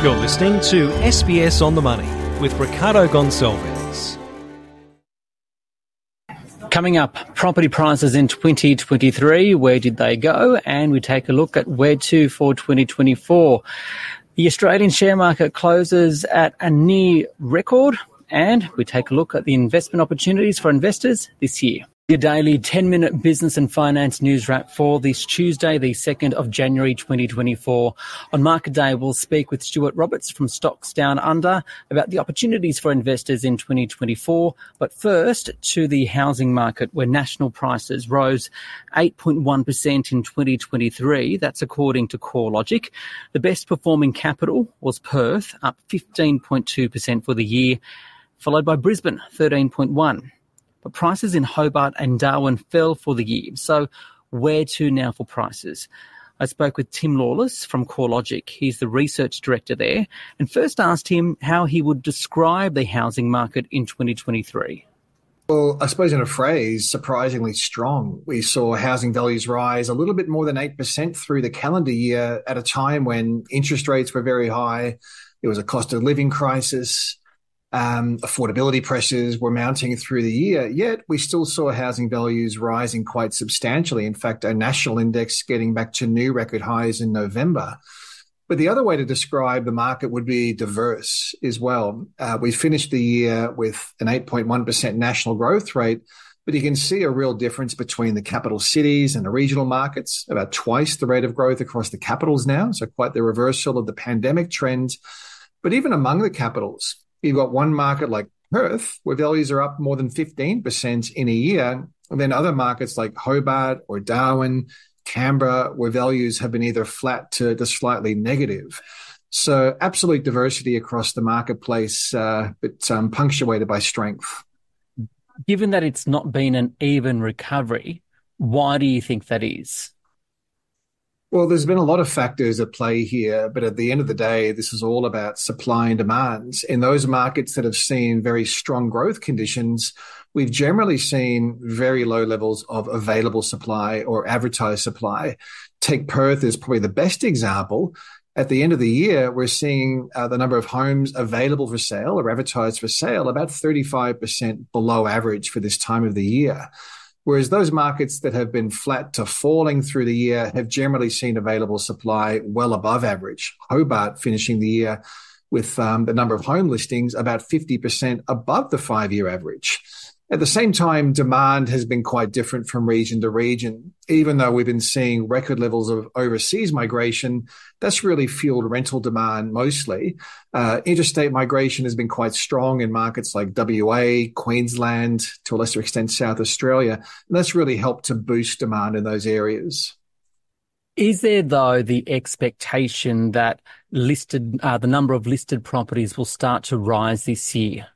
You're listening to SBS on the Money with Ricardo Gonçalves. Coming up, property prices in 2023, where did they go? And we take a look at where to for 2024. The Australian share market closes at a near record, and we take a look at the investment opportunities for investors this year. Your daily 10 minute business and finance news wrap for this Tuesday, the 2nd of January 2024. On market day, we'll speak with Stuart Roberts from Stocks Down Under about the opportunities for investors in 2024. But first, to the housing market where national prices rose 8.1% in 2023. That's according to CoreLogic. The best performing capital was Perth, up 15.2% for the year, followed by Brisbane, 13.1 but prices in Hobart and Darwin fell for the year. So where to now for prices? I spoke with Tim Lawless from CoreLogic. He's the research director there, and first asked him how he would describe the housing market in 2023. Well, I suppose in a phrase, surprisingly strong. We saw housing values rise a little bit more than 8% through the calendar year at a time when interest rates were very high. There was a cost of living crisis um, affordability pressures were mounting through the year, yet we still saw housing values rising quite substantially. In fact, a national index getting back to new record highs in November. But the other way to describe the market would be diverse as well. Uh, we finished the year with an 8.1% national growth rate, but you can see a real difference between the capital cities and the regional markets, about twice the rate of growth across the capitals now. So quite the reversal of the pandemic trend. But even among the capitals, You've got one market like Perth, where values are up more than 15% in a year. And then other markets like Hobart or Darwin, Canberra, where values have been either flat to, to slightly negative. So absolute diversity across the marketplace, uh, but um, punctuated by strength. Given that it's not been an even recovery, why do you think that is? Well, there's been a lot of factors at play here, but at the end of the day, this is all about supply and demand. In those markets that have seen very strong growth conditions, we've generally seen very low levels of available supply or advertised supply. Take Perth as probably the best example. At the end of the year, we're seeing uh, the number of homes available for sale or advertised for sale about 35% below average for this time of the year. Whereas those markets that have been flat to falling through the year have generally seen available supply well above average. Hobart finishing the year with um, the number of home listings about 50% above the five year average. At the same time, demand has been quite different from region to region. Even though we've been seeing record levels of overseas migration, that's really fueled rental demand mostly. Uh, interstate migration has been quite strong in markets like WA, Queensland, to a lesser extent, South Australia. And that's really helped to boost demand in those areas. Is there, though, the expectation that listed, uh, the number of listed properties will start to rise this year?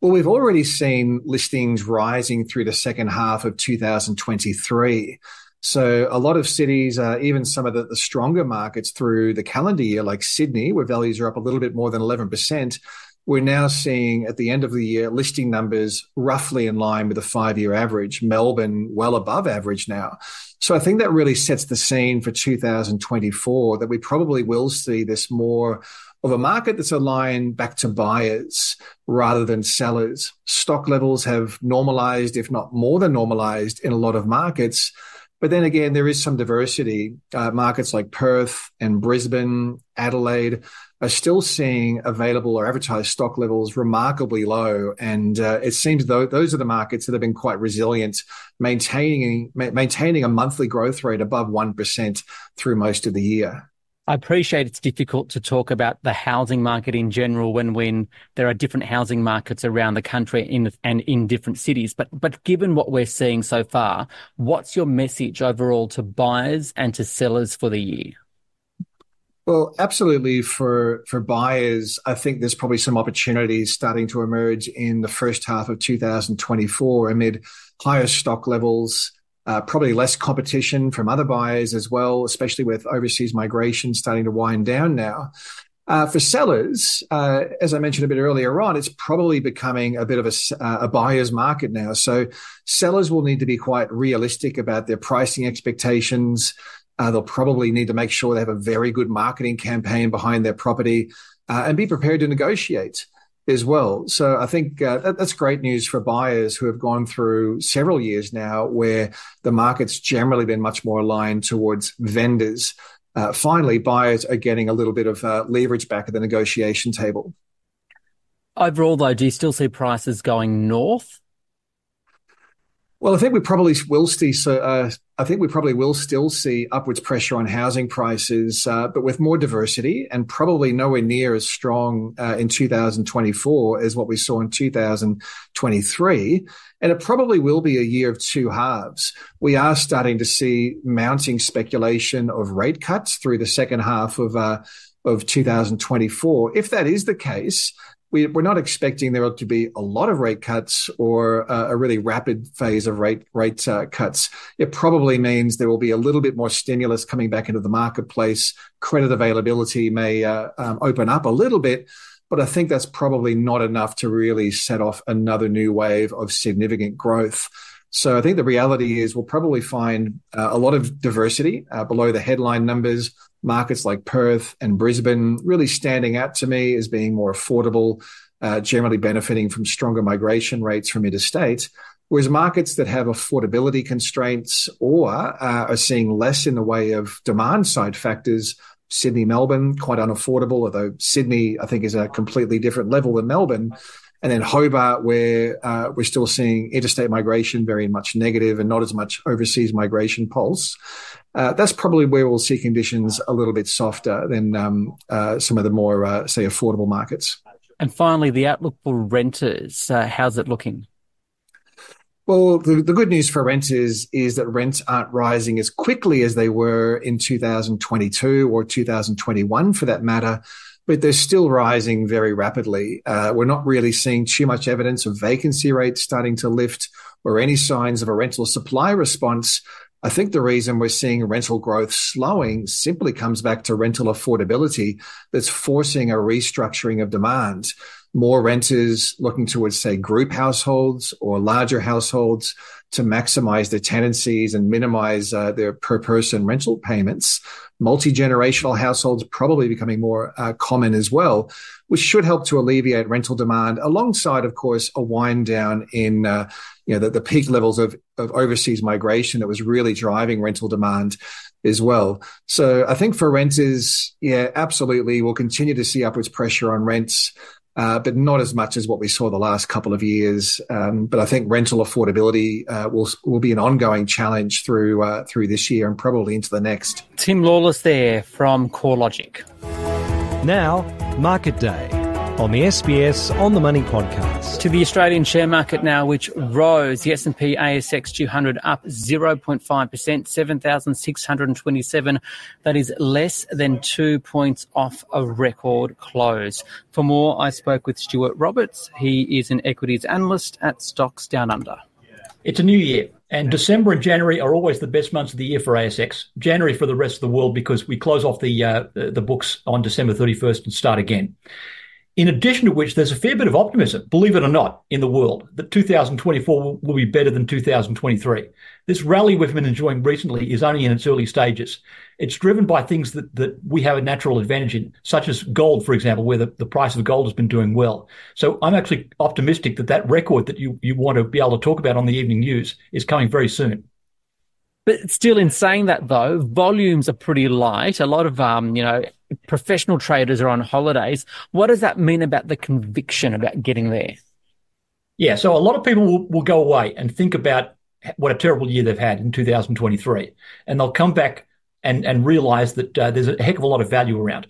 Well, we've already seen listings rising through the second half of 2023. So a lot of cities, uh, even some of the, the, stronger markets through the calendar year, like Sydney, where values are up a little bit more than 11%, we're now seeing at the end of the year listing numbers roughly in line with the five year average. Melbourne well above average now. So I think that really sets the scene for 2024 that we probably will see this more of a market that's aligned back to buyers rather than sellers. Stock levels have normalized, if not more than normalized, in a lot of markets. But then again, there is some diversity. Uh, markets like Perth and Brisbane, Adelaide are still seeing available or advertised stock levels remarkably low. And uh, it seems though those are the markets that have been quite resilient, maintaining maintaining a monthly growth rate above 1% through most of the year. I appreciate it's difficult to talk about the housing market in general when when there are different housing markets around the country in, and in different cities. But but given what we're seeing so far, what's your message overall to buyers and to sellers for the year? Well, absolutely. For for buyers, I think there's probably some opportunities starting to emerge in the first half of 2024 amid higher stock levels uh, probably less competition from other buyers as well, especially with overseas migration starting to wind down now. Uh, for sellers, uh, as I mentioned a bit earlier on, it's probably becoming a bit of a, uh, a, buyer's market now. So sellers will need to be quite realistic about their pricing expectations. Uh, they'll probably need to make sure they have a very good marketing campaign behind their property uh, and be prepared to negotiate as well. So I think uh, that, that's great news for buyers who have gone through several years now where the market's generally been much more aligned towards vendors. Uh, finally, buyers are getting a little bit of uh, leverage back at the negotiation table. Overall, though, do you still see prices going north? Well, I think we probably will see. So, uh, I think we probably will still see upwards pressure on housing prices, uh, but with more diversity and probably nowhere near as strong uh, in 2024 as what we saw in 2023. And it probably will be a year of two halves. We are starting to see mounting speculation of rate cuts through the second half of uh, of 2024. If that is the case, we, are not expecting there to be a lot of rate cuts or uh, a really rapid phase of rate rate uh, cuts. It probably means there will be a little bit more stimulus coming back into the marketplace. Credit availability may uh, um, open up a little bit, but I think that's probably not enough to really set off another new wave of significant growth. So I think the reality is we'll probably find uh, a lot of diversity uh, below the headline numbers. Markets like Perth and Brisbane really standing out to me as being more affordable, uh, generally benefiting from stronger migration rates from interstate. Whereas markets that have affordability constraints or uh, are seeing less in the way of demand side factors, Sydney, Melbourne, quite unaffordable, although Sydney, I think, is a completely different level than Melbourne. And then Hobart, where uh, we're still seeing interstate migration very much negative and not as much overseas migration pulse. Uh, that's probably where we'll see conditions a little bit softer than um, uh, some of the more, uh, say, affordable markets. And finally, the outlook for renters. Uh, how's it looking? Well, the, the, good news for renters is that rents aren't rising as quickly as they were in 2022 or 2021 for that matter but they're still rising very rapidly. Uh, we're not really seeing too much evidence of vacancy rates starting to lift or any signs of a rental supply response. I think the reason we're seeing rental growth slowing simply comes back to rental affordability that's forcing a restructuring of demand. More renters looking towards, say, group households or larger households to maximize their tenancies and minimize uh, their per person rental payments multi generational households probably becoming more uh, common as well, which should help to alleviate rental demand, alongside, of course, a wind down in uh, you know the, the peak levels of, of overseas migration that was really driving rental demand as well. So I think for renters, yeah, absolutely, we'll continue to see upwards pressure on rents uh, but not as much as what we saw the last couple of years. Um, but I think rental affordability uh, will will be an ongoing challenge through uh, through this year and probably into the next. Tim Lawless there from CoreLogic. Now, Market Day on the SBS On the Money podcast. To the Australian share market now, which rose. The S&P ASX 200 up 0.5%, 7,627. That is less than two points off a record close. For more, I spoke with Stuart Roberts. He is an equities analyst at Stocks Down Under. It's a new year. And December and January are always the best months of the year for ASX. January for the rest of the world because we close off the uh, the books on December 31st and start again. In addition to which, there's a fair bit of optimism, believe it or not, in the world that 2024 will, be better than 2023. This rally we've been enjoying recently is only in its early stages. It's driven by things that, that we have a natural advantage in, such as gold, for example, where the, the price of gold has been doing well. So I'm actually optimistic that that record that you, you want to be able to talk about on the evening news is coming very soon. But still, in saying that though, volumes are pretty light. A lot of, um, you know, professional traders are on holidays. What does that mean about the conviction about getting there? Yeah, so a lot of people will, will go away and think about what a terrible year they've had in 2023, and they'll come back and and realize that uh, there's a heck of a lot of value around.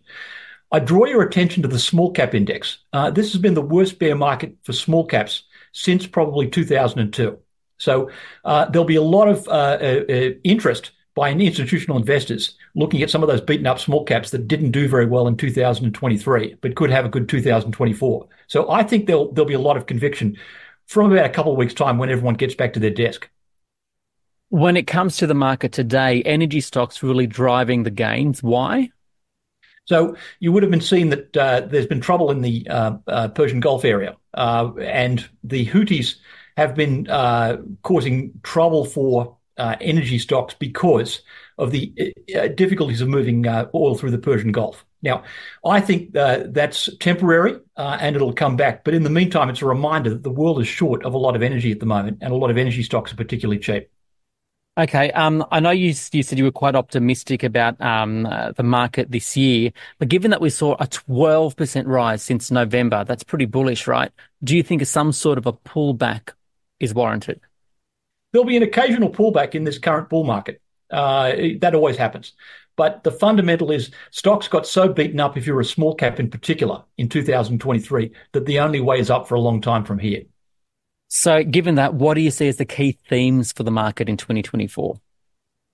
I draw your attention to the small cap index. Uh, this has been the worst bear market for small caps since probably 2002. So uh, there'll be a lot of uh, uh, uh, interest by institutional investors looking at some of those beaten up small caps that didn't do very well in 2023, but could have a good 2024. So I think there'll there'll be a lot of conviction from about a couple of weeks' time when everyone gets back to their desk. When it comes to the market today, energy stocks really driving the gains. Why? So you would have been seeing that uh, there's been trouble in the uh, uh, Persian Gulf area, uh, and the Houthis have been uh, causing trouble for uh, energy stocks because of the uh, difficulties of moving uh, oil through the Persian Gulf. Now, I think uh, that's temporary uh, and it'll come back. But in the meantime, it's a reminder that the world is short of a lot of energy at the moment, and a lot of energy stocks are particularly cheap. Okay, um, I know you, you said you were quite optimistic about um, uh, the market this year, but given that we saw a 12% rise since November, that's pretty bullish, right? Do you think some sort of a pullback is warranted? There'll be an occasional pullback in this current bull market. Uh, that always happens. But the fundamental is stocks got so beaten up, if you're a small cap in particular, in 2023, that the only way is up for a long time from here. So, given that, what do you see as the key themes for the market in 2024?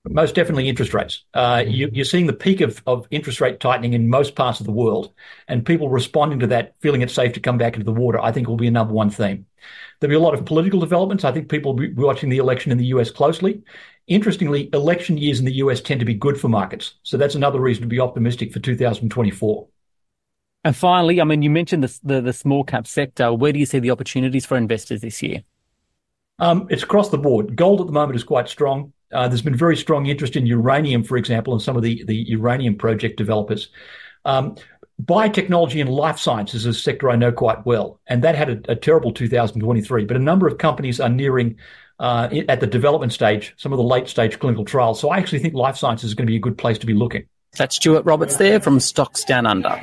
Most definitely interest rates. Uh, you, are seeing the peak of, of interest rate tightening in most parts of the world, and people responding to that, feeling it's safe to come back into the water, I think will be a number one theme. There'll be a lot of political developments. I think people will be watching the election in the US closely. Interestingly, election years in the US tend to be good for markets. So that's another reason to be optimistic for 2024. And finally, I mean, you mentioned the, the, the small cap sector. Where do you see the opportunities for investors this year? Um, it's across the board. Gold at the moment is quite strong. Uh, there's been very strong interest in uranium, for example, and some of the, the uranium project developers. Um, biotechnology and life sciences is a sector I know quite well, and that had a, a terrible 2023. But a number of companies are nearing uh, at the development stage, some of the late stage clinical trials. So I actually think life sciences is going to be a good place to be looking. That's Stuart Roberts there from Stocks Down Under.